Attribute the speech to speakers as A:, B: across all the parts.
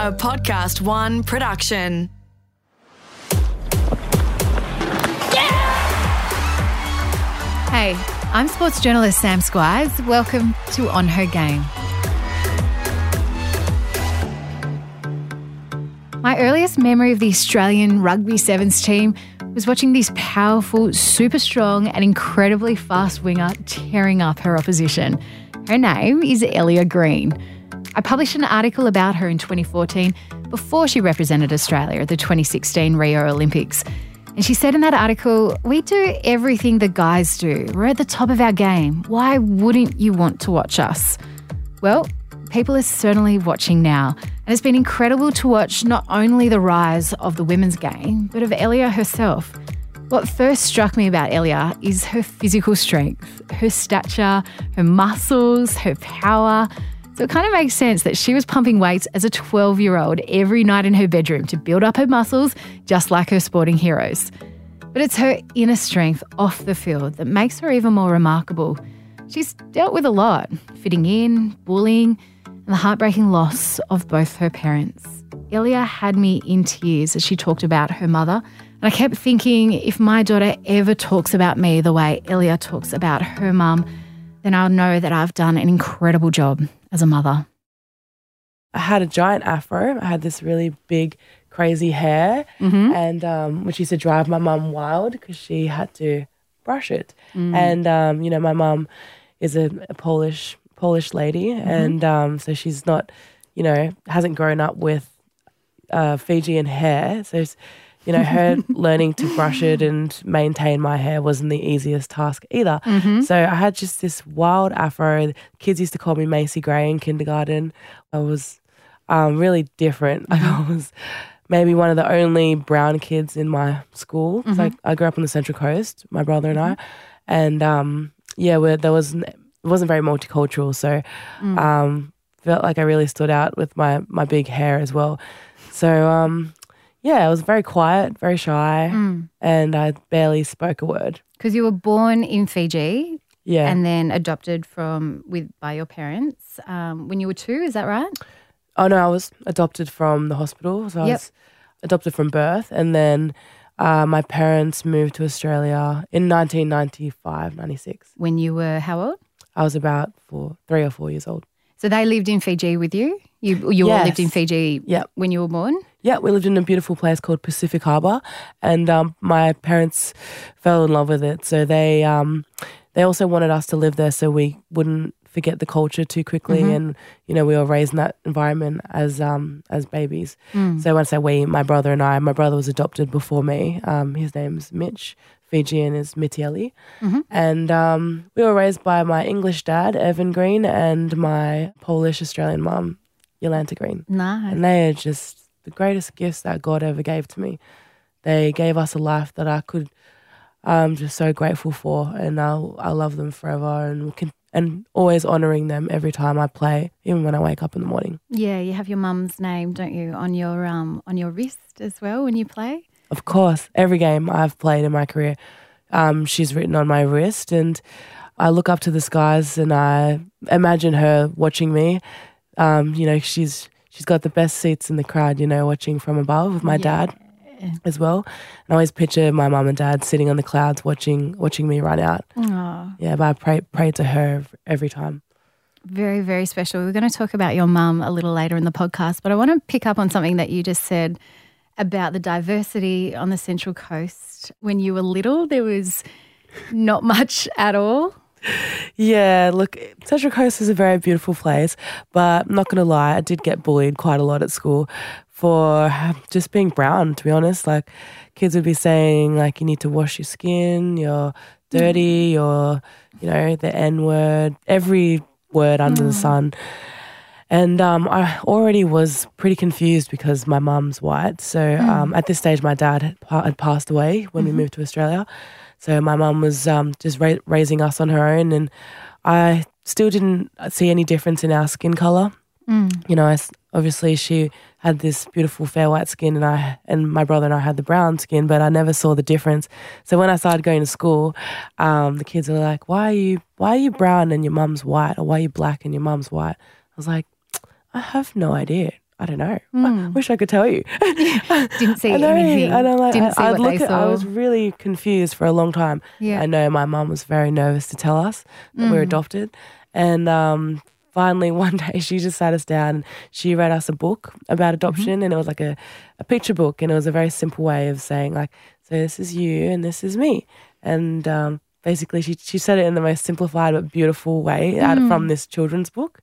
A: a Podcast One production.
B: Hey, I'm sports journalist Sam Squiers. Welcome to On Her Game. My earliest memory of the Australian Rugby Sevens team was watching this powerful, super strong, and incredibly fast winger tearing up her opposition. Her name is Ellia Green. I published an article about her in 2014 before she represented Australia at the 2016 Rio Olympics. And she said in that article, We do everything the guys do. We're at the top of our game. Why wouldn't you want to watch us? Well, people are certainly watching now. And it's been incredible to watch not only the rise of the women's game, but of Ellia herself. What first struck me about Ellia is her physical strength, her stature, her muscles, her power. So it kind of makes sense that she was pumping weights as a 12 year old every night in her bedroom to build up her muscles, just like her sporting heroes. But it's her inner strength off the field that makes her even more remarkable. She's dealt with a lot fitting in, bullying, and the heartbreaking loss of both her parents. Ellia had me in tears as she talked about her mother. And I kept thinking if my daughter ever talks about me the way Ellia talks about her mum, then I'll know that I've done an incredible job as a mother.
C: I had a giant afro. I had this really big, crazy hair, and um, which used to drive my mum wild because she had to brush it. And um, you know, my mum is a, a Polish Polish lady, and um, so she's not, you know, hasn't grown up with uh, Fijian hair. So, it's, you know, her learning to brush it and maintain my hair wasn't the easiest task either. So I had just this wild afro. Kids used to call me Macy Gray in kindergarten. I was um, really different. Like I was maybe one of the only brown kids in my school. 'Cause I, I grew up on the Central Coast, my brother and I, and um, yeah, where there was it wasn't very multicultural. So um, felt like I really stood out with my my big hair as well. So um, yeah, I was very quiet, very shy, and I barely spoke a word.
B: Because you were born in Fiji
C: Yeah,
B: and then adopted from with by your parents um, when you were two, is that right?
C: Oh no, I was adopted from the hospital. So I
B: Yep.
C: was adopted from birth, and then uh, my parents moved to Australia in 1995, 96.
B: When you were how old?
C: I was about four, three or four years old.
B: So they lived in Fiji with you? You you all lived in Fiji
C: Yep.
B: when you were born?
C: Yeah, we lived in a beautiful place called Pacific Harbour, and um, my parents fell in love with it. So they um, they also wanted us to live there, so we wouldn't forget the culture too quickly. And you know, we were raised in that environment as um, as babies. So when I say we, my brother and I, my brother was adopted before me. Um, his name's Mitch. Fijian is Mitieli. And um, we were raised by my English dad, Evan Green, and my Polish Australian mum, Yolanta Green.
B: Nice.
C: And they are just the greatest gifts that God ever gave to me. They gave us a life that I could, I'm just so grateful for, and I'll I love them forever, and can and always honoring them every time I play, even when I wake up in the morning.
B: Yeah, you have your mum's name, don't you, on your um on your wrist as well when you play?
C: Of course, every game I've played in my career, um, she's written on my wrist, and I look up to the skies and I imagine her watching me. Um, you know, she's she's got the best seats in the crowd. You know, watching from above with my dad as well. And I always picture my mum and dad sitting on the clouds watching watching me run out.
B: Oh,
C: Yeah, but I pray pray to her every time.
B: very, very special. We're going to talk about your mum a little later in the podcast, but I want to pick up on something that you just said about the diversity on the Central Coast. When you were little, there was not much at all.
C: Yeah, look, Central Coast is a very beautiful place, but I'm not going to lie, I did get bullied quite a lot at school for just being brown, to be honest. Like, kids would be saying, like, you need to wash your skin, you're dirty, you're, you know, the N word, every word under the sun. And um, I already was pretty confused because my mum's white. So um, at this stage, my dad had, pa- had passed away when we moved to Australia. So my mum was um, just ra- raising us on her own, and I still didn't see any difference in our skin color. You know, I obviously she had this beautiful fair white skin, and I and my brother and I had the brown skin, but I never saw the difference. So when I started going to school, um, the kids were like, "Why are you Why are you brown and your mum's white, or why are you black and your mum's white?" I was like, "I have no idea. I don't know. I wish I could tell you.
B: Didn't see
C: I know,
B: anything.
C: I know, like,
B: Didn't see
C: I,
B: what they
C: at,
B: saw.
C: I was really confused for a long time.
B: Yeah.
C: I know my mum was very nervous to tell us that we are adopted. And um, finally, one day, she just sat us down and she read us a book about adoption. And it was like a, a picture book. And it was a very simple way of saying, like, so this is you and this is me. And um, basically, she, she said it in the most simplified but beautiful way out from this children's book.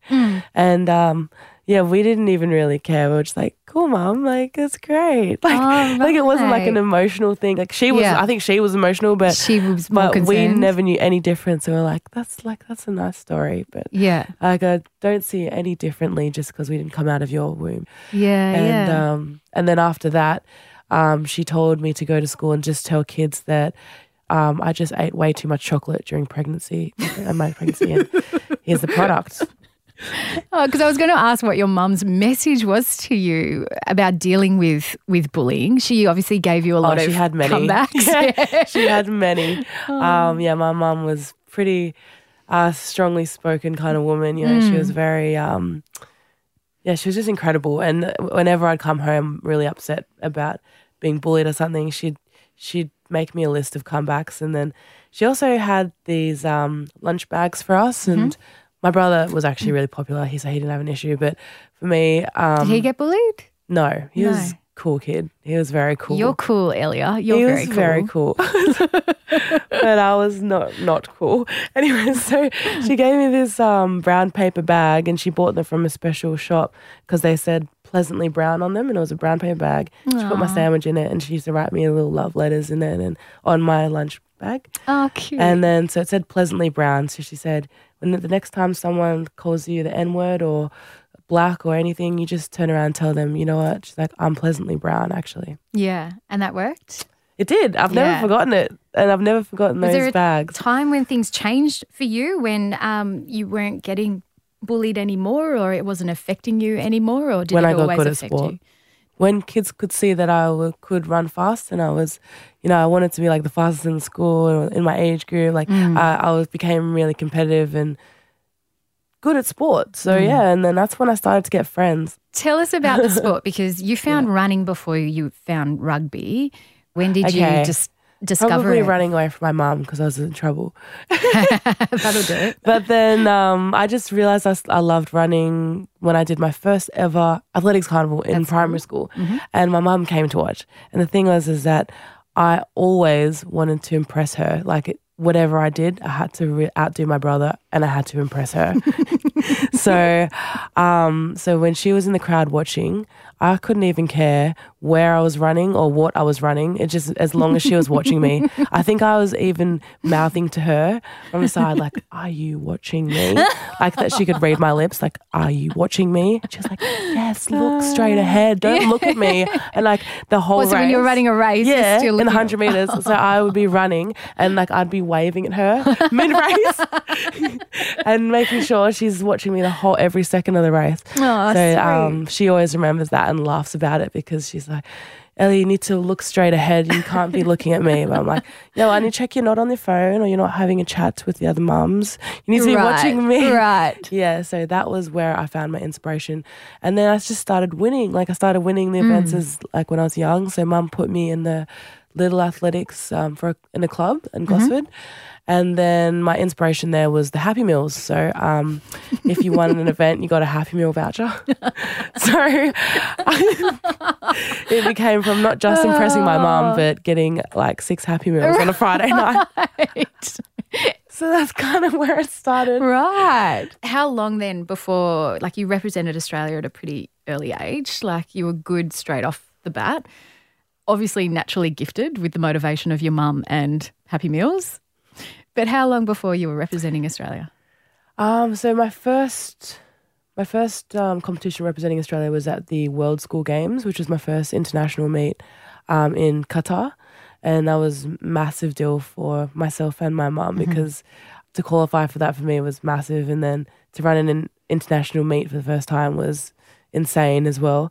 C: And um, yeah, we didn't even really care. We were just like, cool, mom. like, it's great. Like,
B: Oh,
C: like it wasn't like an emotional thing. Like, she was,
B: Yeah.
C: I think she was emotional, but
B: She was more
C: but we never knew any difference. So we're like, that's like that's a nice story, but
B: Yeah.
C: like I don't see it any differently just because we didn't come out of your womb.
B: Yeah.
C: And
B: yeah.
C: um, and then after that, um, she told me to go to school and just tell kids that um, I just ate way too much chocolate during pregnancy and my pregnancy, and here's the product.
B: Because Oh, I was going to ask what your mum's message was to you about dealing with with bullying. She obviously gave you a lot
C: oh,
B: of
C: she had many.
B: comebacks.
C: Yeah, she had many.
B: Oh.
C: Um, yeah, my mum was pretty uh, strongly spoken kind of woman. You know, she
B: Mm.
C: was very. Um, yeah, she was just incredible. And whenever I'd come home really upset about being bullied or something, she'd she'd make me a list of comebacks, and then she also had these um, lunch bags for us.
B: Mm-hmm.
C: And my brother was actually really popular. He said he didn't have an issue, but for me, um,
B: Did he get bullied?
C: no, he was a cool kid. He was very cool
B: You're cool, Ellia. You're
C: he
B: very
C: was
B: cool.
C: very cool. but I was not not cool. Anyway, so she gave me this um, brown paper bag, and she bought them from a special shop because they said pleasantly brown on them, and it was a brown paper bag. She put my sandwich in it, and she used to write me little love letters in it and on my lunch bag.
B: Oh, cute.
C: And then so it said pleasantly brown. So she said, when the next time someone calls you the N word or black or anything, you just turn around and tell them, you know what? She's like, I'm pleasantly brown, actually.
B: yeah, and that worked.
C: It did. I've never forgotten it, and I've never forgotten
B: Was
C: those
B: there a
C: bags.
B: time when things changed for you when um, you weren't getting bullied anymore, or it wasn't affecting you anymore, or did
C: When
B: it
C: I got
B: always
C: good at
B: affect
C: sport.
B: you?
C: when kids could see that I w- could run fast, and I was, you know, I wanted to be like the fastest in school or in my age group. Like
B: Mm.
C: I, I was became really competitive and good at sport. So
B: Mm.
C: yeah, and then that's when I started to get friends.
B: Tell us about the sport because you found running before you found rugby. When did
C: Okay.
B: you just discover
C: Probably
B: it?
C: running away from my mum because I was in trouble.
B: That'll do it.
C: But then um, I just realized I, I, loved running when I did my first ever athletics carnival in primary school,
B: Mm-hmm.
C: and my mum came to watch. And the thing was, is that I always wanted to impress her. Like it, whatever I did, I had to re- outdo my brother, and I had to impress her. so, um, so when she was in the crowd watching, I couldn't even care where I was running or what I was running. It just as long as she was watching me. I think I was even mouthing to her from the side, like, "Are you watching me?" Like that she could read my lips, like, "Are you watching me?" And she was like, "Yes, look straight ahead. Don't look at me." And like the whole
B: Well, so when you're running a race, you're
C: yeah,
B: still
C: in the hundred meters. So I would be running and like I'd be waving at her mid race and making sure she's watching me the whole every second of the race.
B: Aw,
C: so um, she always remembers that and laughs about it because she's like. Ellie, you need to look straight ahead. You can't be looking at me. But I'm like, no, I need to check you're not on your phone or you're not having a chat with the other mums. You need to be
B: Right,
C: watching me.
B: Right.
C: Yeah, so that was where I found my inspiration. And then I just started winning. Like I started winning the events as like when I was young. So mum put me in the little athletics um, for in a club in Gosford. And then my inspiration there was the Happy Meals. So um, if you won an event, you got a Happy Meal voucher. so it became from not just impressing my mum, but getting like six Happy Meals on a Friday night. So that's kind of where it started.
B: Right. How long then before, like, you represented Australia at a pretty early age? Like, you were good straight off the bat. Obviously, naturally gifted with the motivation of your mum and Happy Meals. But how long before you were representing Australia?
C: Um, so my first, my first um, competition representing Australia was at the World School Games, which was my first international meet um, in Qatar, and that was a massive deal for myself and my mum because to qualify for that for me was massive, and then to run in an international meet for the first time was insane as well.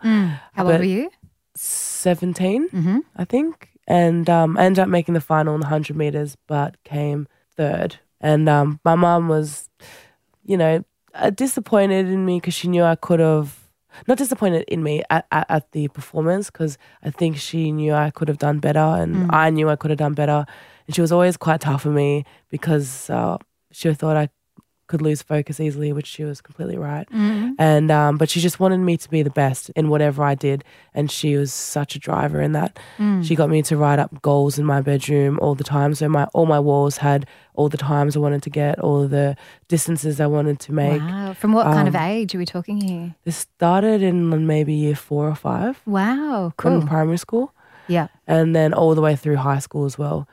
B: How old were you?
C: 17, I think. And um, I ended up making the final in the 100 meters, but came third. And um, my mum was, you know, uh, disappointed in me because she knew I could have. not disappointed in me at, at, at the performance because I think she knew I could have done better and I knew I could have done better. And she was always quite tough on me because uh, she thought I could lose focus easily, which she was completely right. And um, but she just wanted me to be the best in whatever I did, and she was such a driver in that. She got me to write up goals in my bedroom all the time. So my all my walls had all the times I wanted to get, all the distances I wanted to make.
B: Wow. From what kind of
C: um,
B: age are we talking here?
C: This started in maybe year four or five
B: Wow. Cool.
C: in primary school,
B: Yeah.
C: and then all the way through high school as well.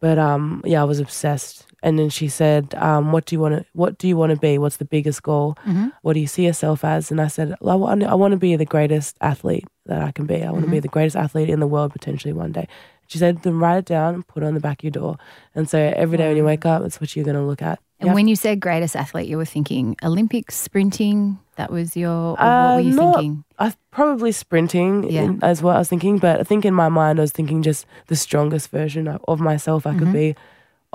C: But um, yeah, I was obsessed. And then she said, um, "What do you want to? What do you want to be? What's the biggest goal? What do you see yourself as?" And I said, "I want, I want to be the greatest athlete that I can be. I want to be the greatest athlete in the world potentially one day." She said, "Then write it down and put it on the back of your door. And so every day when you wake up, that's what you're going to look at."
B: And
C: Yep.
B: when you said greatest athlete, you were thinking Olympics, sprinting. That was your. Or what
C: Uh,
B: were you
C: not-
B: thinking?
C: I probably sprinting
B: Yeah.
C: in, as well. I was thinking, but I think in my mind, I was thinking just the strongest version of, of myself I
B: Mm-hmm.
C: could be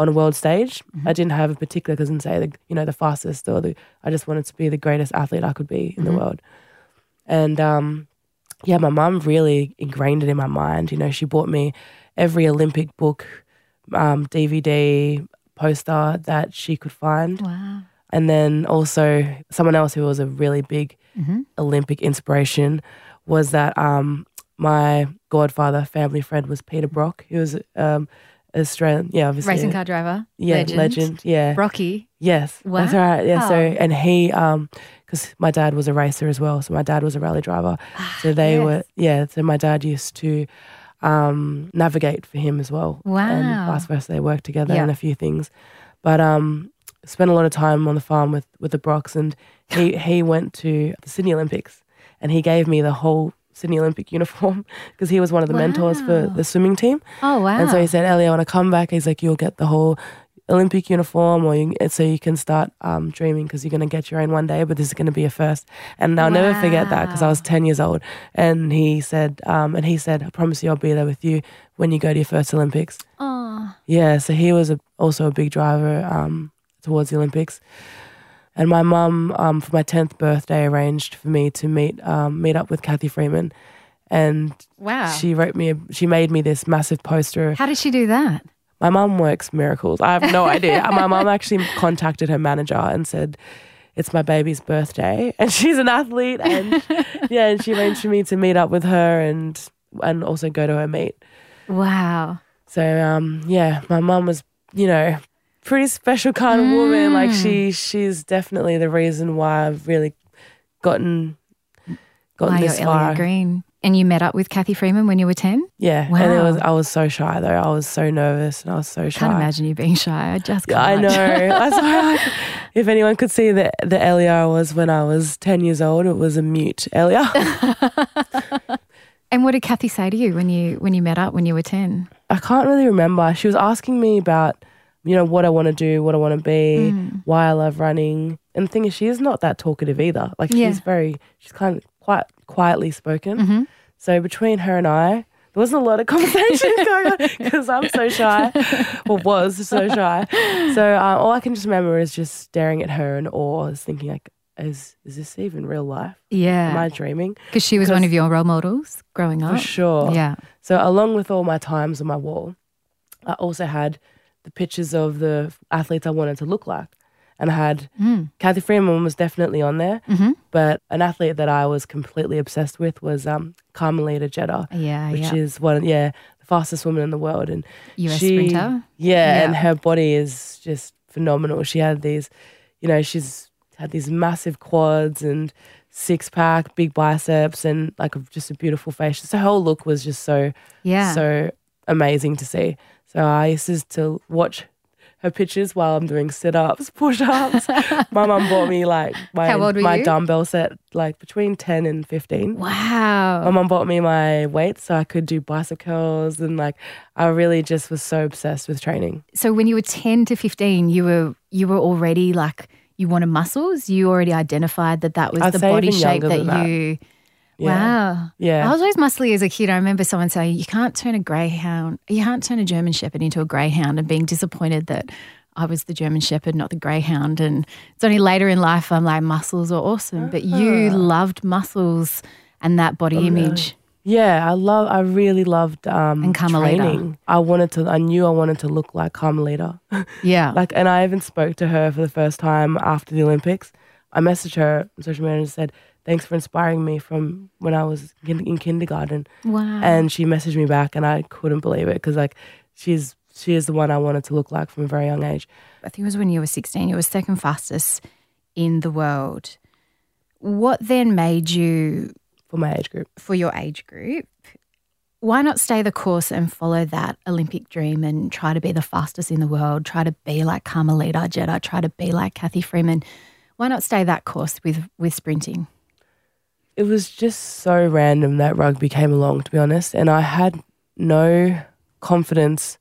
C: on a world stage. I didn't have a particular, because say the you know the fastest or the. I just wanted to be the greatest athlete I could be
B: Mm-hmm.
C: in the world, and um, yeah, my mum really ingrained it in my mind. You know, she bought me every Olympic book, um, DVD, poster that she could find.
B: Wow.
C: And then also someone else who was a really big
B: Mm-hmm.
C: Olympic inspiration was that um, my godfather, family friend, was Peter Brock. He was um, Australian, yeah, obviously,
B: Racing car driver.
C: yeah,
B: legend.
C: legend, yeah,
B: Rocky.
C: yes, that's right, yeah. So and he, um, because my dad was a racer as well, so my dad was a rally driver, so they
B: yes.
C: were, yeah. So my dad used to um, navigate for him as well,
B: Wow.
C: and vice versa. They worked together
B: Yeah.
C: in a few things, but um, spent a lot of time on the farm with with the Brocks, and he he went to the Sydney Olympics, and he gave me the whole Sydney Olympic uniform because he was one of the mentors for the swimming team,
B: Oh wow.
C: and so he said, "Ellie, I want to come back." He's like, "You'll get the whole." Olympic uniform, or you, so you can start um, dreaming because you're going to get your own one day. But this is going to be a first, and I'll never forget that because I was ten years old. And he said, um, and he said, "I promise you, I'll be there with you when you go to your first Olympics."
B: oh.
C: Yeah, so he was a, also a big driver um, towards the Olympics. And my mum, um, for my tenth birthday, arranged for me to meet um, meet up with Cathy Freeman, and
B: Wow.
C: she wrote me. A, she made me this massive poster.
B: How did she do that?
C: My mum works miracles. I have no idea. my mum actually contacted her manager and said, "It's my baby's birthday, and she's an athlete, and yeah, and she arranged for me to meet up with her and and also go to her meet."
B: Wow.
C: So um, yeah, my mum was, you know, pretty special kind of woman. Like
B: Mm.
C: she she's definitely the reason why I've really gotten gotten
B: you're
C: this
B: Elliot
C: far.
B: Green. And you met up with Cathy Freeman when you were 10?
C: Yeah. wow. And it was I was so shy though. I was so nervous and I was so shy.
B: I can't imagine you being shy. I just
C: can't. I know. Why I- if anyone could see the the Ellia I was when I was ten years old, it was a mute Ellia.
B: And what did Cathy say to you when you when you met up when you were 10?
C: I can't really remember. She was asking me about, you know, what I want to do, what I want to be,
B: Mm.
C: why I love running. And the thing is, she is not that talkative either. Like
B: Yeah.
C: she's very, she's kind of quite quietly spoken.
B: Mhm.
C: So between her and I, there wasn't a lot of conversation going on because I'm so shy, or was so shy. So uh, all I can just remember is just staring at her in awe, is thinking like, is is this even real life?
B: Yeah, Am
C: I dreaming?
B: Because she was one of your role models growing up.
C: For sure.
B: Yeah.
C: So along with all my times on my wall, I also had the pictures of the athletes I wanted to look like. And I had
B: Mm.
C: Cathy Freeman was definitely on there,
B: Mhm.
C: but an athlete that I was completely obsessed with was um, Carmelita Jeter,
B: Yeah.
C: which
B: yeah.
C: is one, yeah, the fastest woman in the world, and
B: US
C: she-
B: sprinter.
C: yeah,
B: Yeah.
C: and her body is just phenomenal. She had these, you know, she's had these massive quads and six pack, big biceps, and like just a beautiful face. So her whole look was just so
B: Yeah.
C: so amazing to see. So I used to- watch her pictures while I'm doing sit ups, push ups. my mum bought me like my
B: How old were
C: my
B: you?
C: dumbbell set like between ten and fifteen.
B: wow.
C: My mum bought me my weights so I could do bicep curls and like I really just was so obsessed with training.
B: so when you were 10 to 15, you were you were already like you wanted muscles. You already identified that that was
C: I'd
B: the body shape
C: younger
B: that
C: you. that. Yeah.
B: Wow.
C: Yeah.
B: I was always muscly as a kid. I remember someone saying, "You can't turn a greyhound, you can't turn a German Shepherd into a greyhound," and being disappointed that I was the German Shepherd, not the Greyhound. And it's only later in life I'm like, muscles are awesome. But you
C: Uh-huh.
B: loved muscles and that body
C: Oh,
B: image.
C: Yeah, I love. I really loved um,
B: And Carmelita.
C: training. I wanted to. I knew I wanted to look like Carmelita.
B: Yeah.
C: like, and I even spoke to her for the first time after the Olympics. I messaged her on social media and said, "Thanks for inspiring me from when I was in, in kindergarten."
B: wow.
C: And she messaged me back, and I couldn't believe it because like she's she is the one I wanted to look like from a very young age.
B: I think it was when you were 16, you were second fastest in the world. What then made you,
C: For my age group,
B: for your age group, why not stay the course and follow that Olympic dream and try to be the fastest in the world, try to be like Carmelita Jeter, try to be like Cathy Freeman? Why not stay that course with, with sprinting?
C: It was just so random that rugby came along, to be honest. And I had no confidence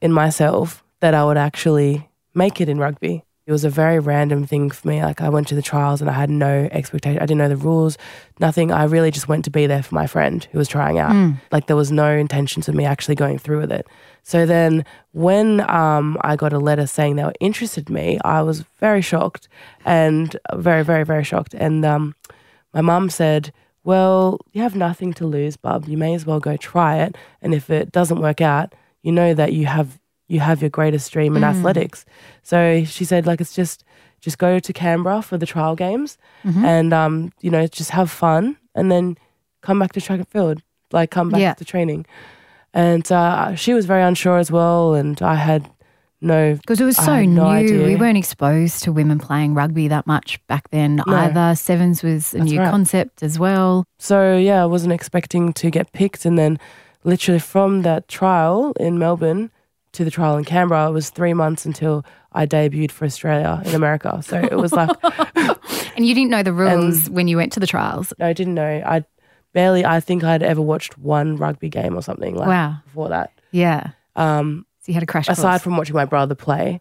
C: in myself that I would actually make it in rugby. It was a very random thing for me. Like I went to the trials and I had no expectation. I didn't know the rules, nothing. I really just went to be there for my friend who was trying out. Like there was no intentions of me actually going through with it. So then when um, I got a letter saying they were interested in me, I was very shocked and very, very, very shocked. And um, my mum said, Well, you have nothing to lose, bub. You may as well go try it. And if it doesn't work out, you know that you have you have your greatest dream in athletics. So she said, like it's just just go to Canberra for the trial games and um, you know, just have fun and then come back to track and field. Like come back
B: Yeah.
C: to training. And uh, she was very unsure as well and I had no
B: Because it was so new.
C: no.
B: We weren't exposed to women playing rugby that much back then
C: No.
B: either. Sevens was a
C: That's
B: new
C: right.
B: concept as well.
C: So yeah, I wasn't expecting to get picked, and then literally from that trial in Melbourne to the trial in Canberra, it was three months until I debuted for Australia in America. So it was like
B: And you didn't know the rules when you went to the trials.
C: No, I didn't know. I barely. I think I'd ever watched one rugby game or something like
B: Wow.
C: before that.
B: Yeah.
C: Um,
B: So you had a crash
C: aside
B: course.
C: from watching my brother play,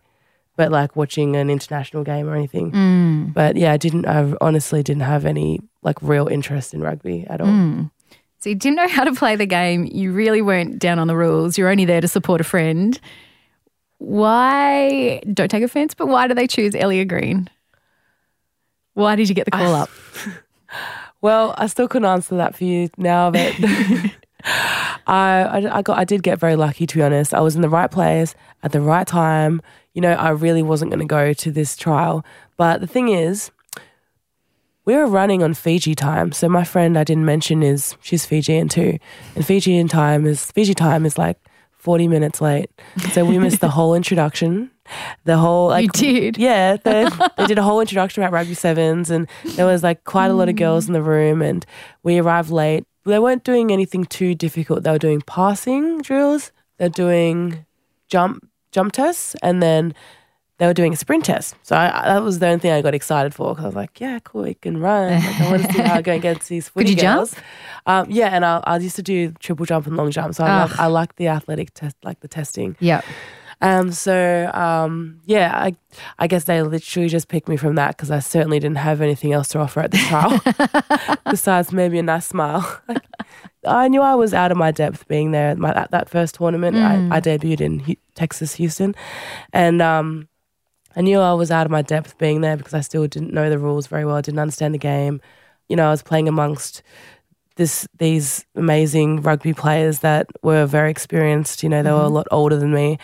C: but like watching an international game or anything.
B: Mm.
C: But yeah, I didn't. I honestly didn't have any like real interest in rugby at all.
B: Mm. So you didn't know how to play the game. You really weren't down on the rules. You're only there to support a friend. Why, don't take offense, but why do they choose Ellia Green? Why did you get the call up?
C: Well, I still couldn't answer that for you now, but I, I, I got, I did get very lucky to be honest. I was in the right place at the right time. You know, I really wasn't going to go to this trial, but the thing is, we were running on Fiji time. So my friend I didn't mention is she's Fijian too, and Fijian time is Fiji time is like forty minutes late. So we missed the whole introduction. The whole like
B: You did?
C: yeah, they, they did a whole introduction about rugby sevens, and there was like quite a lot of mm. girls in the room, and we arrived late. They weren't doing anything too difficult. They were doing passing drills. They're doing jump jump tests, and then they were doing a sprint test. So I, that was the only thing I got excited for because I was like, yeah, cool, we can run. Like, I want to see how I go against these footy
B: you jump?
C: Um, yeah, and I, I used to do triple jump and long jump, so I like I like the athletic test, like the testing.
B: Yeah.
C: Um, so um, yeah, I, I guess they literally just picked me from that because I certainly didn't have anything else to offer at the trial besides maybe a nice smile. Like, I knew I was out of my depth being there at, my, at that first tournament. I, I debuted in Hu- Texas, Houston, and um, I knew I was out of my depth being there because I still didn't know the rules very well. I didn't understand the game. You know, I was playing amongst this these amazing rugby players that were very experienced. You know, they were a lot older than me,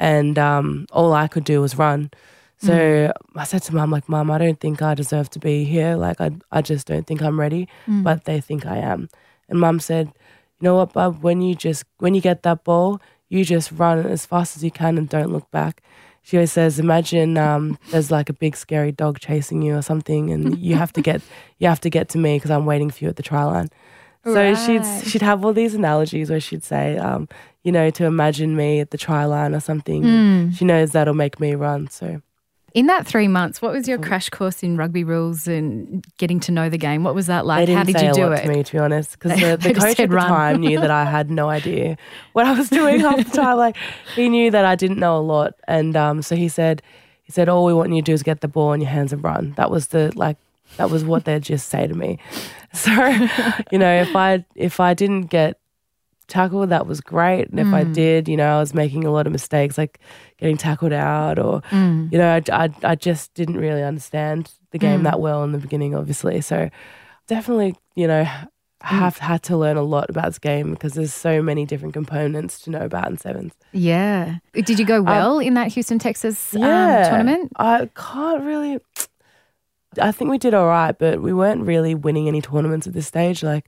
C: and um, all I could do was run. So I said to mum, like, Mum, I don't think I deserve to be here. Like, I, I just don't think I'm ready, but they think I am. And mum said, you know what, bub, when you just, when you get that ball, you just run as fast as you can and don't look back. She always says, imagine um, there's like a big scary dog chasing you or something, and you have to get, you have to get to me because I'm waiting for you at the try line. So
B: Right.
C: she'd she'd have all these analogies where she'd say, um, you know, to imagine me at the try line or something. She knows that'll make me run. So
B: In that three months, what was your crash course in rugby rules and getting to know the game? What was that like? How did you do it?
C: to me, to be honest, because the, the coach at the
B: run.
C: time knew that I had no idea what I was doing half the time. Like he knew that I didn't know a lot, and um, so he said, he said, all we want you to do is get the ball in your hands and run. That was the like, that was what they'd just say to me. So, you know, if I if I didn't get tackle, that was great. And if I mm. did, you know, I was making a lot of mistakes, like getting tackled out, or mm. you know, I, I, I just didn't really understand the game mm. that well in the beginning, obviously. So definitely, you know, have had to learn a lot about this game because there's so many different components to know about in sevens.
B: Yeah. Did you go um, well in that Houston, Texas um, tournament?
C: I can't really. I think we did all right, but we weren't really winning any tournaments at this stage. Like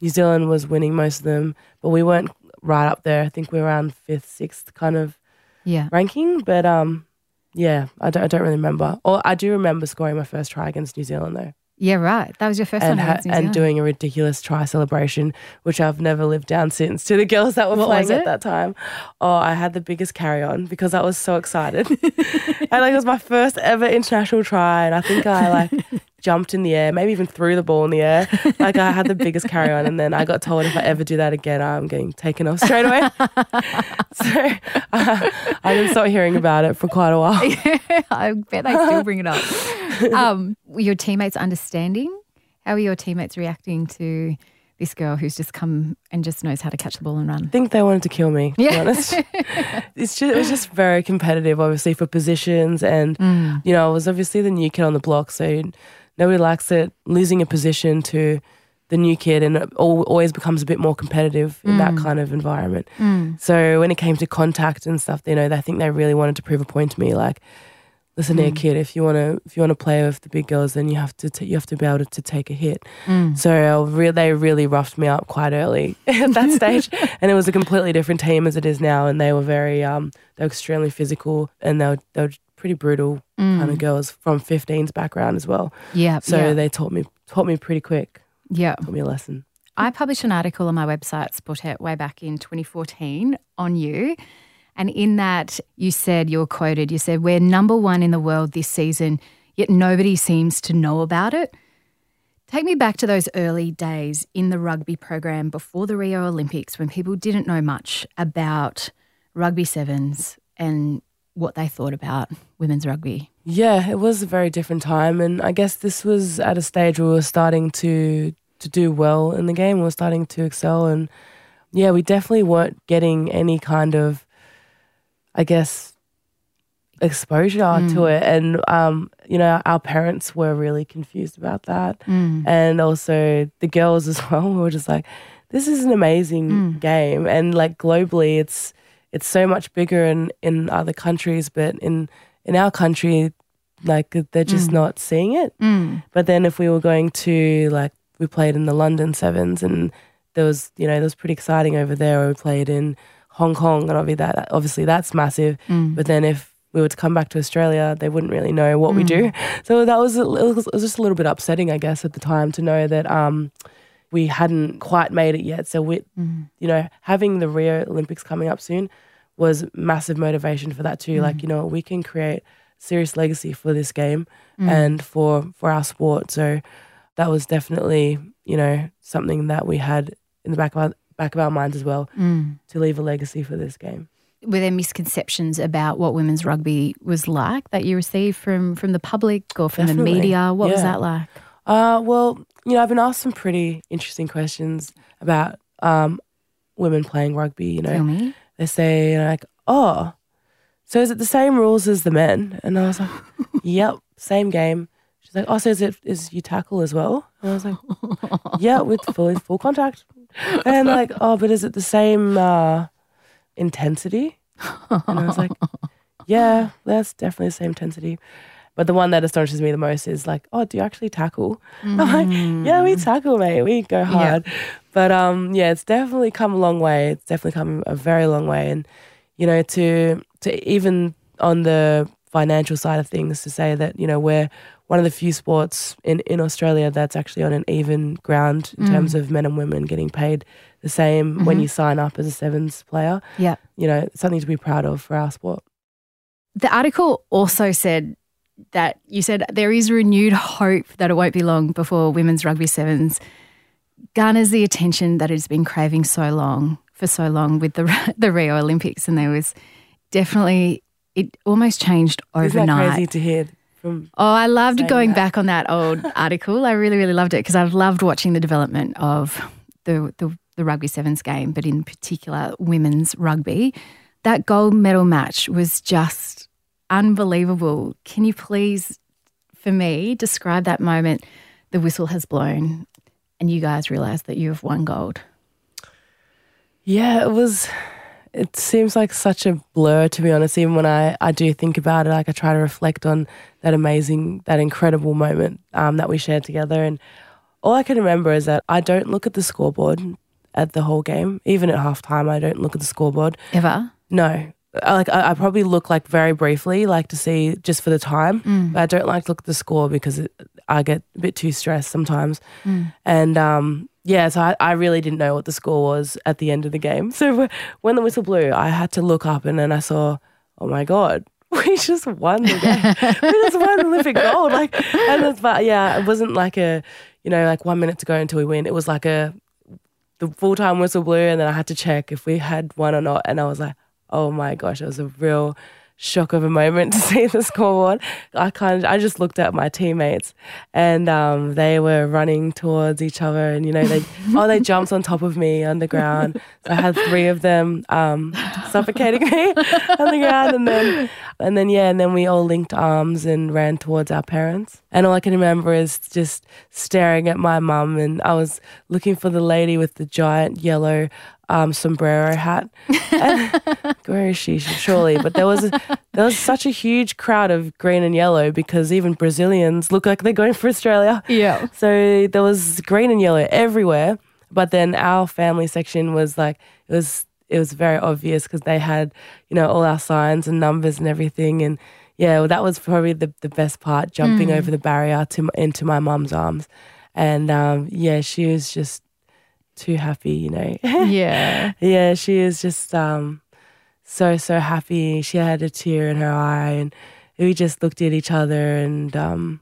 C: New Zealand was winning most of them, but we weren't right up there. I think we were around fifth, sixth kind of
B: Yeah.
C: ranking. But um, yeah, I don't, I don't really remember. Or I do remember scoring my first try against New Zealand though,
B: Yeah, right. That was your first
C: and
B: one
C: ha-
B: against New
C: and doing a ridiculous try celebration, which I've never lived down since. To the girls that were
B: What
C: playing at that time, oh, I had the biggest carry on because I was so excited, and like it was my first ever international try, and I think I like. Jumped in the air, maybe even threw the ball in the air. Like I had the biggest carry on, and then I got told if I ever do that again, I'm getting taken off straight away. so uh, I didn't start hearing about it for quite a while.
B: I bet they still bring it up. Um, were your teammates understanding? How are your teammates reacting to this girl who's just come and just knows how to catch the ball and run?
C: I think they wanted to kill me. To be
B: Yeah.
C: honest, it's just it was just very competitive, obviously for positions, and
B: Mm.
C: you know I was obviously the new kid on the block, so nobody likes it. Losing a position to the new kid, and it always becomes a bit more competitive in
B: Mm.
C: that kind of environment. So when it came to contact and stuff, you know, I think they really wanted to prove a point to me, like. Listen
B: Mm.
C: here, kid. If you want to, if you want to play with the big girls, then you have to, t- you have to be able to, to take a hit.
B: Mm.
C: So I re- they really roughed me up quite early at that stage, and it was a completely different team as it is now. And they were very, um, they were extremely physical, and they were, they were pretty brutal kind of girls from 15's background as well.
B: Yeah.
C: So
B: Mm. yeah.
C: they taught me taught me pretty quick,
B: yeah.
C: taught me a lesson.
B: I published an article on my website, Sportette, way back in 2014 on you. And in that, you said, you were quoted, you said, We're number one in the world this season, yet nobody seems to know about it. Take me back to those early days in the rugby program before the Rio Olympics when people didn't know much about rugby sevens and what they thought about women's rugby.
C: Yeah, it was a very different time, and I guess this was at a stage where we were starting to to do well in the game. We were starting to excel, and yeah, we definitely weren't getting any kind of, I guess, exposure mm. to it. And um, you know, our parents were really confused about that, mm. and also the girls as well. We were just like, "This is an amazing mm. game," and like globally, it's it's so much bigger in in other countries, but in in our country, like they're just mm. not seeing it. Mm. But then if we were going to like we played in the London Sevens and there was you know, there was pretty exciting over there. We played in Hong Kong and obviously that obviously that's massive. Mm. But then if we were to come back to Australia, they wouldn't really know what we do. So that was, it was it was just a little bit upsetting, I guess, at the time to know that um, we hadn't quite made it yet. So we, mm-hmm. you know, having the Rio Olympics coming up soon was massive motivation for that too. Like mm-hmm. you know, we can create serious legacy for this game mm. and for for our sport. So that was definitely you know something that we had in the back of our back of our minds as well mm. to leave a legacy for this game.
B: were there misconceptions about what women's rugby was like that you received from from the public or from
C: Definitely,
B: the media? What was that like?
C: Uh, well, you know, I've been asked some pretty interesting questions about um, women playing rugby. You know, they say like, "Oh, so is it the same rules as the men?" And I was like, "Yep, same game." She's like, "Oh, so is it is you tackle as well?" And I was like, "Yeah, with full full contact." And like, "Oh, but is it the same uh, intensity?" And I was like, "Yeah, that's definitely the same intensity." But the one that astonishes me the most is like, "Oh, do you actually tackle?" I'm like, mm. "Yeah, we tackle, mate. We go hard." But um, yeah, it's definitely come a long way. It's definitely come a very long way, and you know, to to even on the financial side of things, to say that you know we're one of the few sports in in Australia that's actually on an even ground in terms mm. of men and women getting paid the same when you mm-hmm. sign up as a sevens player.
B: Yeah.
C: You know, something to be proud of for our sport.
B: The article also said that you said there is renewed hope that it won't be long before women's rugby sevens garners the attention that it's been craving so long for so long with the the Rio Olympics, and there was definitely it almost changed
C: Isn't
B: overnight.
C: crazy to hear from?
B: Oh, I loved going
C: that.
B: back on that old article. I really, really loved it because I've loved watching the development of the, the the rugby sevens game, but in particular women's rugby. That gold medal match was just unbelievable. Can you please, for me, describe that moment? The whistle has blown, and you guys realize that you have won gold.
C: Yeah, it was. It seems like such a blur, to be honest. Even when I, I do think about it, like I try to reflect on that amazing, that incredible moment um, that we shared together. And all I can remember is that I don't look at the scoreboard at the whole game. Even at halftime, I don't look at the scoreboard.
B: Ever?
C: No. I, like I, I probably look like very briefly, like to see just for the time.
B: Mm.
C: But I don't like to look at the score because it, I get a bit too stressed sometimes. And um, yeah, so I, I really didn't know what the score was at the end of the game. So when the whistle blew, I had to look up and then I saw, oh my god, we just won the game. we just won Olympic gold. Like, and it's, but yeah, it wasn't like a, you know, like one minute to go until we win. It was like a the full time whistle blew, and then I had to check if we had won or not. And I was like, oh my gosh, it was a real shock of a moment to see the scoreboard. I kind of, I just looked at my teammates, and um, they were running towards each other, and you know they oh they jumped on top of me on the ground. So I had three of them um, suffocating me on the ground, and then and then yeah, and then we all linked arms and ran towards our parents. And all I can remember is just staring at my mum, and I was looking for the lady with the giant yellow um, sombrero hat. And- where is she? Surely, but there was a, there was such a huge crowd of green and yellow because even Brazilians look like they're going for Australia.
B: Yeah.
C: So there was green and yellow everywhere. But then our family section was like it was it was very obvious because they had you know all our signs and numbers and everything and yeah well, that was probably the, the best part jumping over the barrier to into my mum's arms and um, yeah she was just too happy you know?
B: Yeah.
C: yeah she is just um, so so happy. She had a tear in her eye and we just looked at each other and um,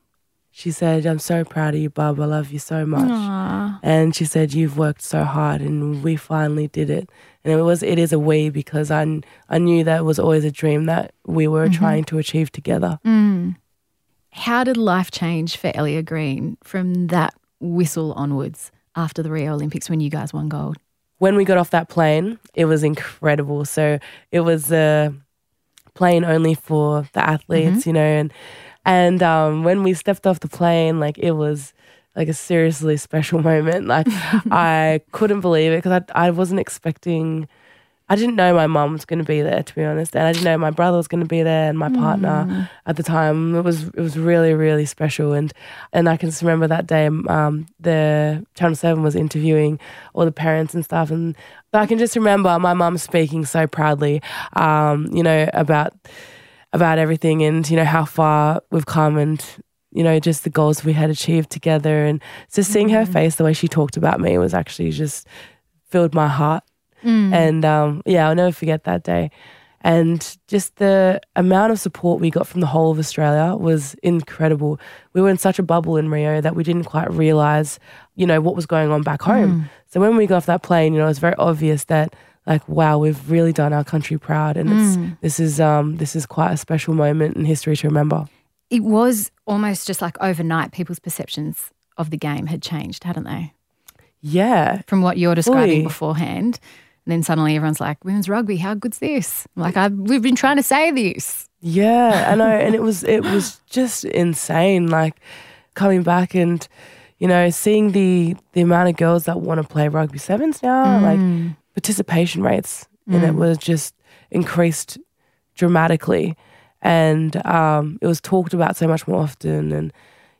C: she said i'm so proud of you bob. I love you so much.
B: Aw.
C: and she said you've worked so hard and we finally did it. And it was it is a we because i, I knew that was always a dream that we were trying to achieve together.
B: Mm. How did life change for Ellia Green from that whistle onwards after the Rio Olympics when you guys won gold?
C: when we got off that plane it was incredible. So it was a plane only for the athletes you know and and um, when we stepped off the plane like it was like a seriously special moment. Like i couldn't believe it because I, I wasn't expecting I didn't know my mum was going to be there, to be honest, and I didn't know my brother was going to be there and my partner at the time. It was it was really really special, and and I can just remember that day. Um, the Channel Seven was interviewing all the parents and stuff, and I can just remember my mum speaking so proudly, um, you know, about about everything and you know how far we've come and you know just the goals we had achieved together, and just seeing her face, the way she talked about me, was actually just filled my heart. And um, yeah, I'll never forget that day. And just the amount of support we got from the whole of Australia was incredible. We were in such a bubble in Rio that we didn't quite realize, you know, what was going on back home. So when we got off that plane, you know, it was very obvious that like, wow, we've really done our country proud. And it's this is um this is quite a special moment in history to remember.
B: It was almost just like overnight, people's perceptions of the game had changed, hadn't they?
C: Yeah.
B: From what you're describing
C: Fully.
B: beforehand. And then suddenly everyone's like, women's rugby, how good's this? Like, I, we've been trying to say this.
C: Yeah, I know, and it was it was just insane. Like coming back and you know seeing the the amount of girls that want to play rugby sevens now, like participation rates and it was just increased dramatically, and um, it was talked about so much more often. And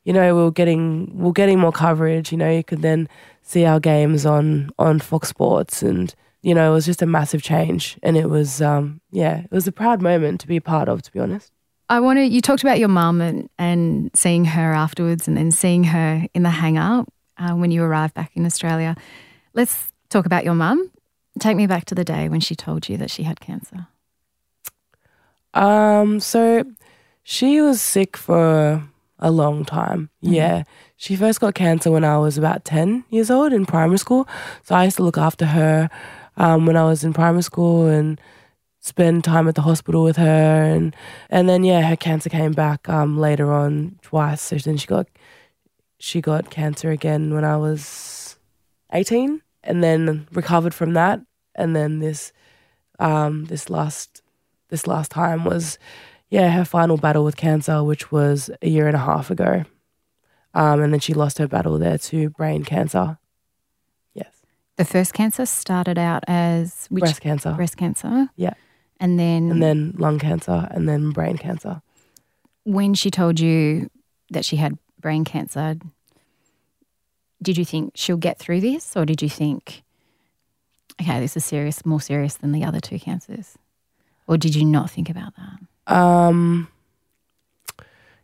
C: you know, we were getting we were getting more coverage. You know, you could then see our games on on Fox Sports and you know, it was just a massive change. And it was, um, yeah, it was a proud moment to be a part of, to be honest.
B: I want to, you talked about your mum and, and seeing her afterwards and then seeing her in the hangar uh, when you arrived back in Australia. Let's talk about your mum. Take me back to the day when she told you that she had cancer.
C: Um, so she was sick for a long time. Yeah. She first got cancer when I was about 10 years old in primary school. So I used to look after her um, when I was in primary school and spend time at the hospital with her. And, and then, yeah, her cancer came back um, later on twice. So then she got, she got cancer again when I was 18. and then recovered from that. And then this, um, this last, this last time was, yeah, her final battle with cancer, which was a year and a half ago. Um, and then she lost her battle there to brain cancer.
B: The first cancer started out as which
C: breast cancer,
B: breast cancer.
C: Yeah.
B: And then,
C: and then lung cancer, and then brain cancer.
B: when she told you that she had brain cancer, did you think she'll get through this, or did you think, okay, this is serious, more serious than the other two cancers, or did you not think about that?
C: Um,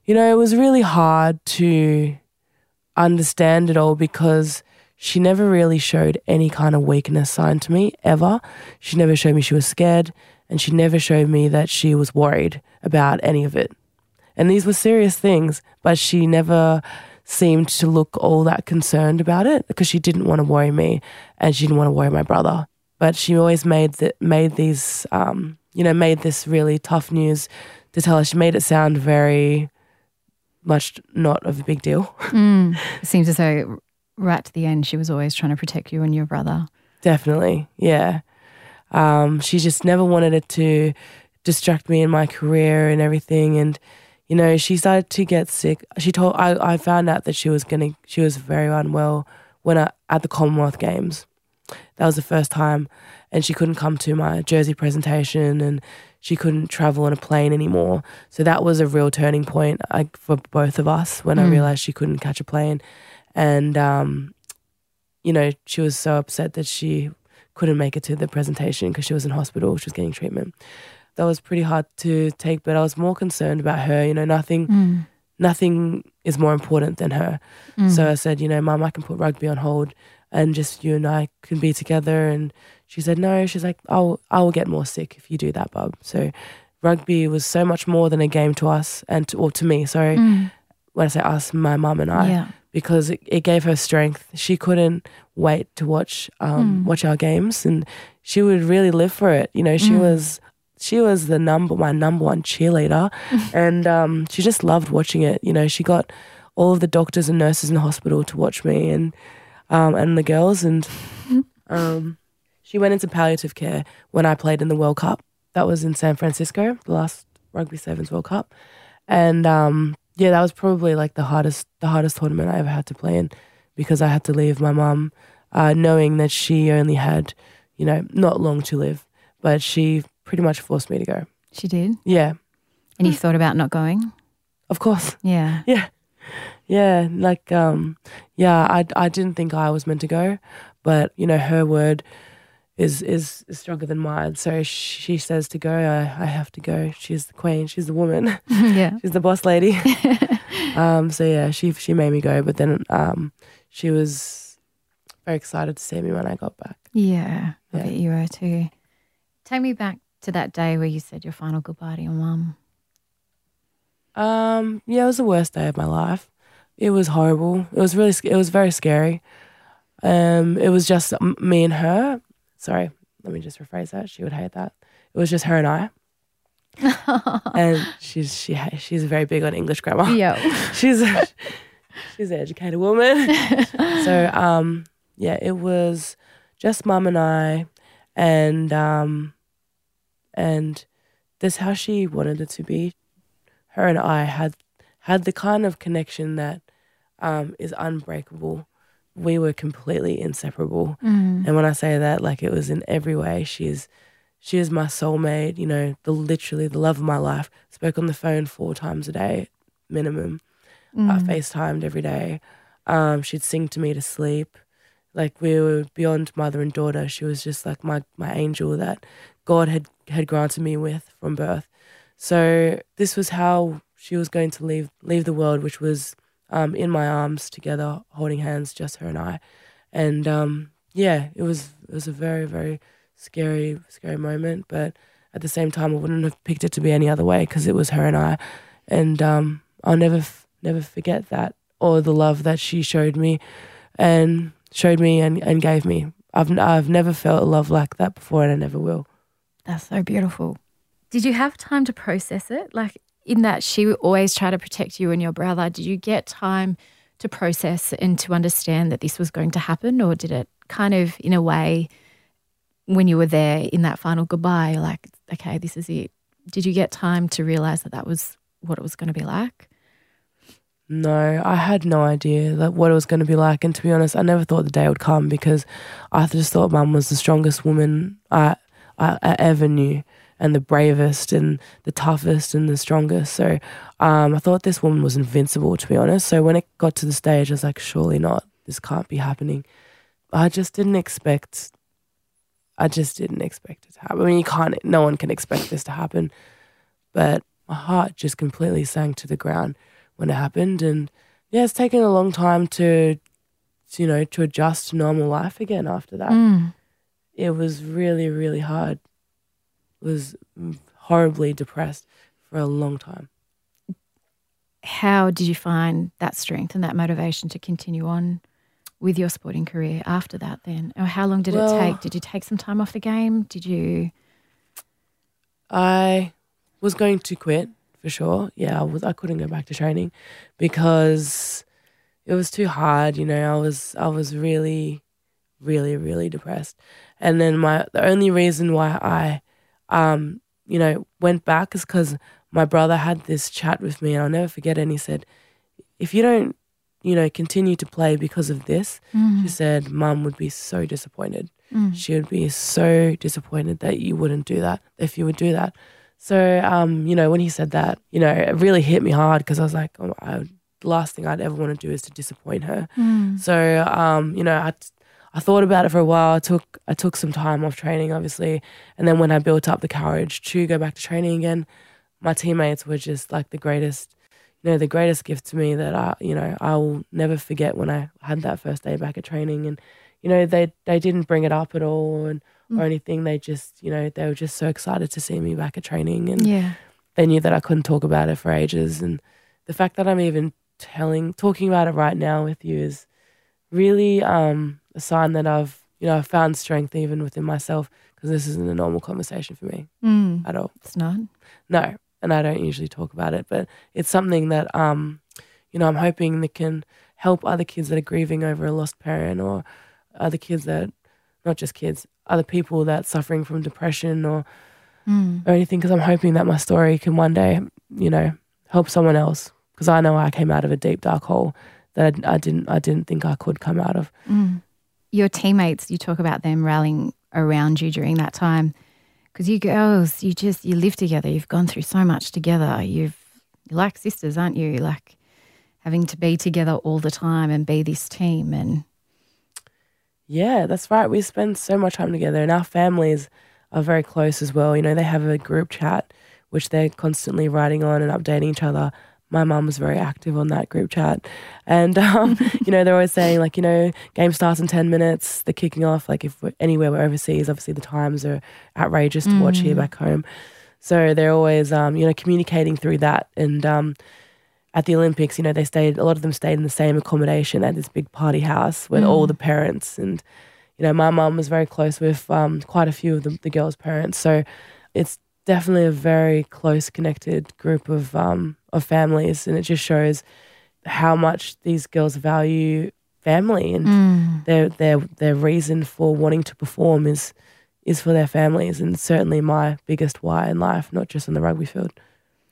C: you know, it was really hard to understand it all because she never really showed any kind of weakness sign to me ever. She never showed me she was scared, and she never showed me that she was worried about any of it. And these were serious things, but she never seemed to look all that concerned about it because she didn't want to worry me and she didn't want to worry my brother. But she always made th- made these, um, you know, made this really tough news to tell us. She made it sound very much not of a big deal.
B: It seems as though right to the end, she was always trying to protect you and your brother.
C: Definitely, yeah. Um, she just never wanted it to distract me in my career and everything. And you know, she started to get sick. She told I, I found out that she was gonna she was very unwell when I, at the Commonwealth Games. That was the first time, and she couldn't come to my jersey presentation, and she couldn't travel on a plane anymore. So that was a real turning point like, for both of us when I realized she couldn't catch a plane, and um, you know, she was so upset that she couldn't make it to the presentation because she was in hospital. She was getting treatment. That was pretty hard to take, but I was more concerned about her. You know, nothing, mm. nothing is more important than her. Mm. So I said, you know, Mum, I can put rugby on hold, and just you and I can be together. And she said, no. She's like, I'll, I will get more sick if you do that, bub. So rugby was so much more than a game to us and to, or to me. Sorry, mm. when I say us, my mum and I
B: Yeah.
C: Because it, it gave her strength. She couldn't wait to watch um, watch our games, and she would really live for it. You know, she was she was the number my number one cheerleader, and um, she just loved watching it. You know, she got all of the doctors and nurses in the hospital to watch me and um, and the girls, and um, she went into palliative care when I played in the World Cup. That was in San Francisco, the last Rugby Sevens World Cup, and um, yeah, that was probably like the hardest the hardest tournament I ever had to play in because I had to leave my mum, uh, knowing that she only had, you know, not long to live, but she pretty much forced me to go.
B: She did.
C: Yeah,
B: And you thought about not going?
C: of course.
B: Yeah.
C: Yeah, yeah. Like, um, yeah. I I didn't think I was meant to go, but you know, her word is is, is stronger than mine. So she says to go, I, I have to go. She's the queen. She's the woman.
B: yeah.
C: She's the boss lady. um, so yeah, she she made me go, but then um, she was very excited to see me when I got back.
B: Yeah. I
C: Yeah.
B: bet you were too. Take me back to that day where you said your final goodbye to your mum.
C: Um, yeah, it was the worst day of my life. It was horrible. It was really, it was very scary. Um, it was just me and her. Sorry, let me just rephrase that. She would hate that. It was just her and I. and she's she she's very big on English grammar.
B: Yeah.
C: she's a, she's an educated woman. so um, yeah, it was just mum and I, and um, and this how she wanted it to be. Her and I had had the kind of connection that um, is unbreakable. We were completely inseparable, and when I say that, like it was in every way. She is she is my soulmate. You know, the literally the love of my life. Spoke on the phone four times a day, minimum uh, FaceTimed every day. Um, she'd sing to me to sleep. Like we were beyond mother and daughter. She was just like my, my angel that God had, had granted me with from birth. So this was how she was going to leave leave the world, which was um, in my arms together, holding hands, just her and I. And um, yeah, it was it was a very very scary scary moment, but at the same time, I wouldn't have picked it to be any other way because it was her and I, and um, I'll never f- never forget that or the love that she showed me, and showed me and, and gave me. I've I've never felt a love like that before, and I never will.
B: That's so beautiful. Did you have time to process it? Like, in that she would always try to protect you and your brother, did you get time to process and to understand that this was going to happen, or did it kind of, in a way, when you were there in that final goodbye, like, okay, this is it. Did you get time to realize that that was what it was going to be like?
C: No, I had no idea that what it was going to be like. And to be honest, I never thought the day would come because I just thought mum was the strongest woman I, I, I ever knew and the bravest and the toughest and the strongest. So um, I thought this woman was invincible, to be honest. So when it got to the stage, I was like, surely not. This can't be happening. I just didn't expect. I just didn't expect it to happen. I mean, you can't. No one can expect this to happen. But my heart just completely sank to the ground when it happened, and yeah, it's taken a long time to, to you know, to adjust to normal life again after that.
B: Mm.
C: It was really, really hard. Was horribly depressed for a long time.
B: How did you find that strength and that motivation to continue on with your sporting career after that then? Or how long did
C: Well-
B: it take? Did you take some time off the game? Did you
C: I was going to quit for sure. Yeah, I was. I couldn't go back to training because it was too hard. You know, I was. I was really, really, really depressed. And then my the only reason why I, um, you know, went back is because my brother had this chat with me, and I'll never forget. it, And he said, "If you don't, you know, continue to play because of this," she said, "Mum would be so disappointed." she would be so disappointed that you wouldn't do that if you would do that. So, um, you know, when he said that, you know, it really hit me hard because I was like, oh, I, the last thing I'd ever want to do is to disappoint her. So, um, you know, I, I thought about it for a while. I took I took some time off training, obviously, and then when I built up the courage to go back to training again, my teammates were just like the greatest, you know, the greatest gift to me that I, you know, I will never forget when I had that first day back at training. And you know they they didn't bring it up at all and or anything. They just you know they were just so excited to see me back at training. And
B: Yeah.
C: they knew that I couldn't talk about it for ages. And the fact that I'm even telling talking about it right now with you is really um a sign that I've you know I've found strength even within myself because this isn't a normal conversation for me
B: Mm.
C: at all
B: It's not.
C: no and I don't usually talk about it but it's something that um you know I'm hoping that can help other kids that are grieving over a lost parent or other kids that not just kids other people that are suffering from depression or
B: Mm.
C: or anything because I'm hoping that my story can one day you know help someone else because I know I came out of a deep dark hole that I, I didn't I didn't think I could come out of
B: Mm. Your teammates, you talk about them rallying around you during that time because you girls, you just you live together. You've gone through so much together. You've you're like sisters, aren't you? Like having to be together all the time and be this team and
C: Yeah, that's right. We spend so much time together, and our families are very close as well. You know, they have a group chat which they're constantly writing on and updating each other. My mum was very active on that group chat, and um, you know they're always saying like, you know, game starts in ten minutes. They're kicking off. Like if we're anywhere we're overseas, obviously the times are outrageous to watch here back home. So they're always, um, you know, communicating through that. And um, at the Olympics, you know, they stayed. A lot of them stayed in the same accommodation at this big party house with all the parents. And you know, my mum was very close with um, quite a few of the, the girls' parents. So it's definitely a very close, connected group of um, of families, and it just shows how much these girls value family and their their their reason for wanting to perform is is for their families, and certainly my biggest why in life, not just on the rugby field.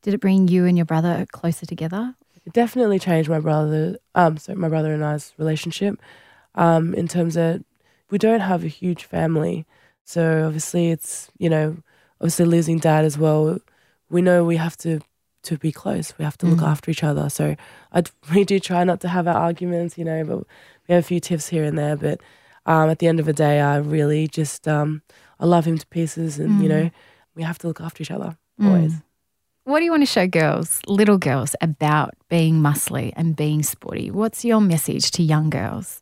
B: did it bring you and your brother closer together?
C: It definitely changed my brother, um, so my brother and I's relationship, um, in terms of we don't have a huge family, so obviously it's you know, obviously losing dad as well. We know we have to to be close. We have to look after each other. So I we do try not to have our arguments, you know, but we have a few tiffs here and there. But um, at the end of the day, I really just um, I love him to pieces, and you know, we have to look after each other always.
B: What do you want to show girls, little girls, about being muscly and being sporty? What's your message to young girls?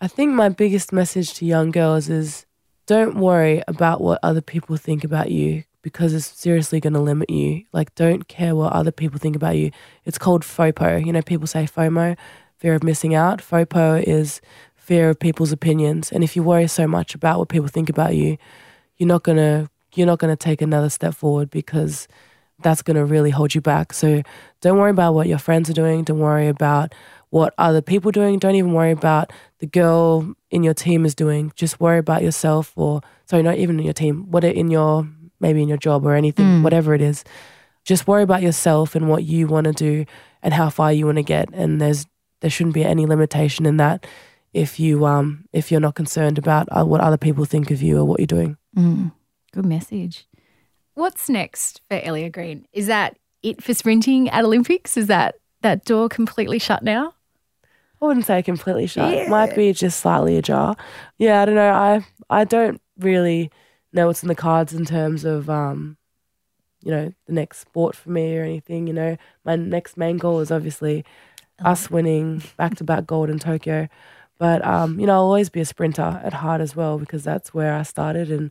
C: I think my biggest message to young girls is don't worry about what other people think about you because it's seriously going to limit you. Like, don't care what other people think about you. It's called FOPO. You know, people say FOMO, fear of missing out. FOPO is fear of people's opinions. And if you worry so much about what people think about you, you're not going to you're not going to take another step forward because that's going to really hold you back. So don't worry about what your friends are doing. Don't worry about what other people are doing. Don't even worry about the girl in your team is doing. Just worry about yourself, or sorry, not even in your team. What in your maybe in your job or anything, whatever it is. Just worry about yourself and what you want to do and how far you want to get. And there's there shouldn't be any limitation in that if you um if you're not concerned about uh, what other people think of you or what you're doing.
B: Good message. What's next for Ellia Green? Is that it for sprinting at Olympics? Is that that door completely shut now?
C: I wouldn't say completely shut. It might be just slightly ajar. Yeah, I don't know. I I don't really know what's in the cards in terms of um, you know, the next sport for me or anything. You know, my next main goal is obviously us winning back to back gold in Tokyo. But um, you know, I'll always be a sprinter at heart as well because that's where I started and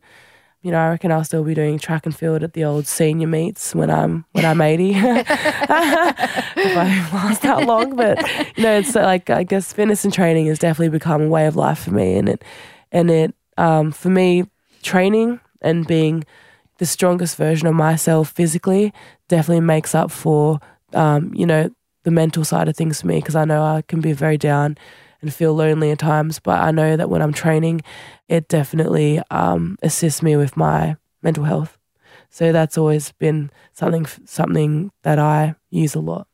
C: you know, I reckon I'll still be doing track and field at the old senior meets when I'm when I'm 80. if I last that long, but you know, it's like I guess fitness and training has definitely become a way of life for me, and it and it um, for me training and being the strongest version of myself physically definitely makes up for um, you know the mental side of things for me because I know I can be very down and feel lonely at times. But I know that when I'm training, it definitely um, assists me with my mental health. So that's always been something something that I use a lot.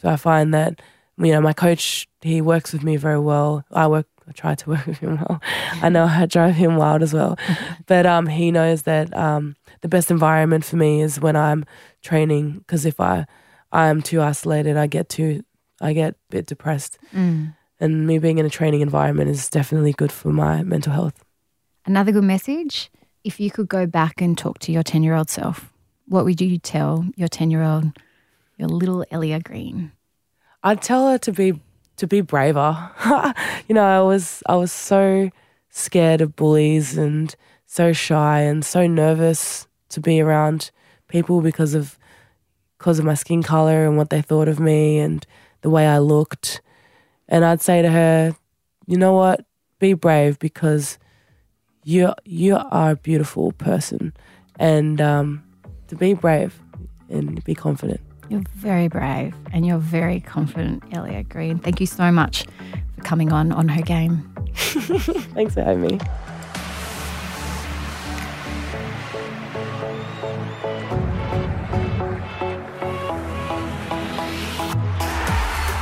C: So I find that you know my coach he works with me very well. I work I try to work with him well. I know I drive him wild as well, but um, he knows that um, the best environment for me is when I'm training because if I I am too isolated, I get too I get a bit depressed. And me being in a training environment is definitely good for my mental health.
B: Another good message if you could go back and talk to your 10 year old self, what would you tell your 10 year old, your little Ellia Green?
C: I'd tell her to be to be braver. you know, I was I was so scared of bullies and so shy and so nervous to be around people because of because of my skin color and what they thought of me and the way I looked. And I'd say to her, you know what? Be brave because you you are a beautiful person, and um, to be brave and be confident.
B: You're very brave and you're very confident, Ellia Green. Thank you so much for coming on on her game.
C: Thanks for having me.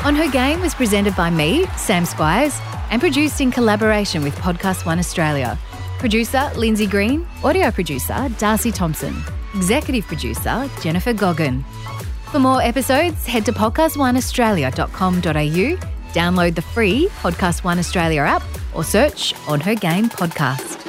B: On Her Game was presented by me, Sam Squiers, and produced in collaboration with Podcast One Australia. Producer Lindsay Green, audio producer Darcy Thompson, executive producer Jennifer Goggin. For more episodes, head to podcastoneaustralia.com.au, download the free Podcast One Australia app, or search On Her Game podcast.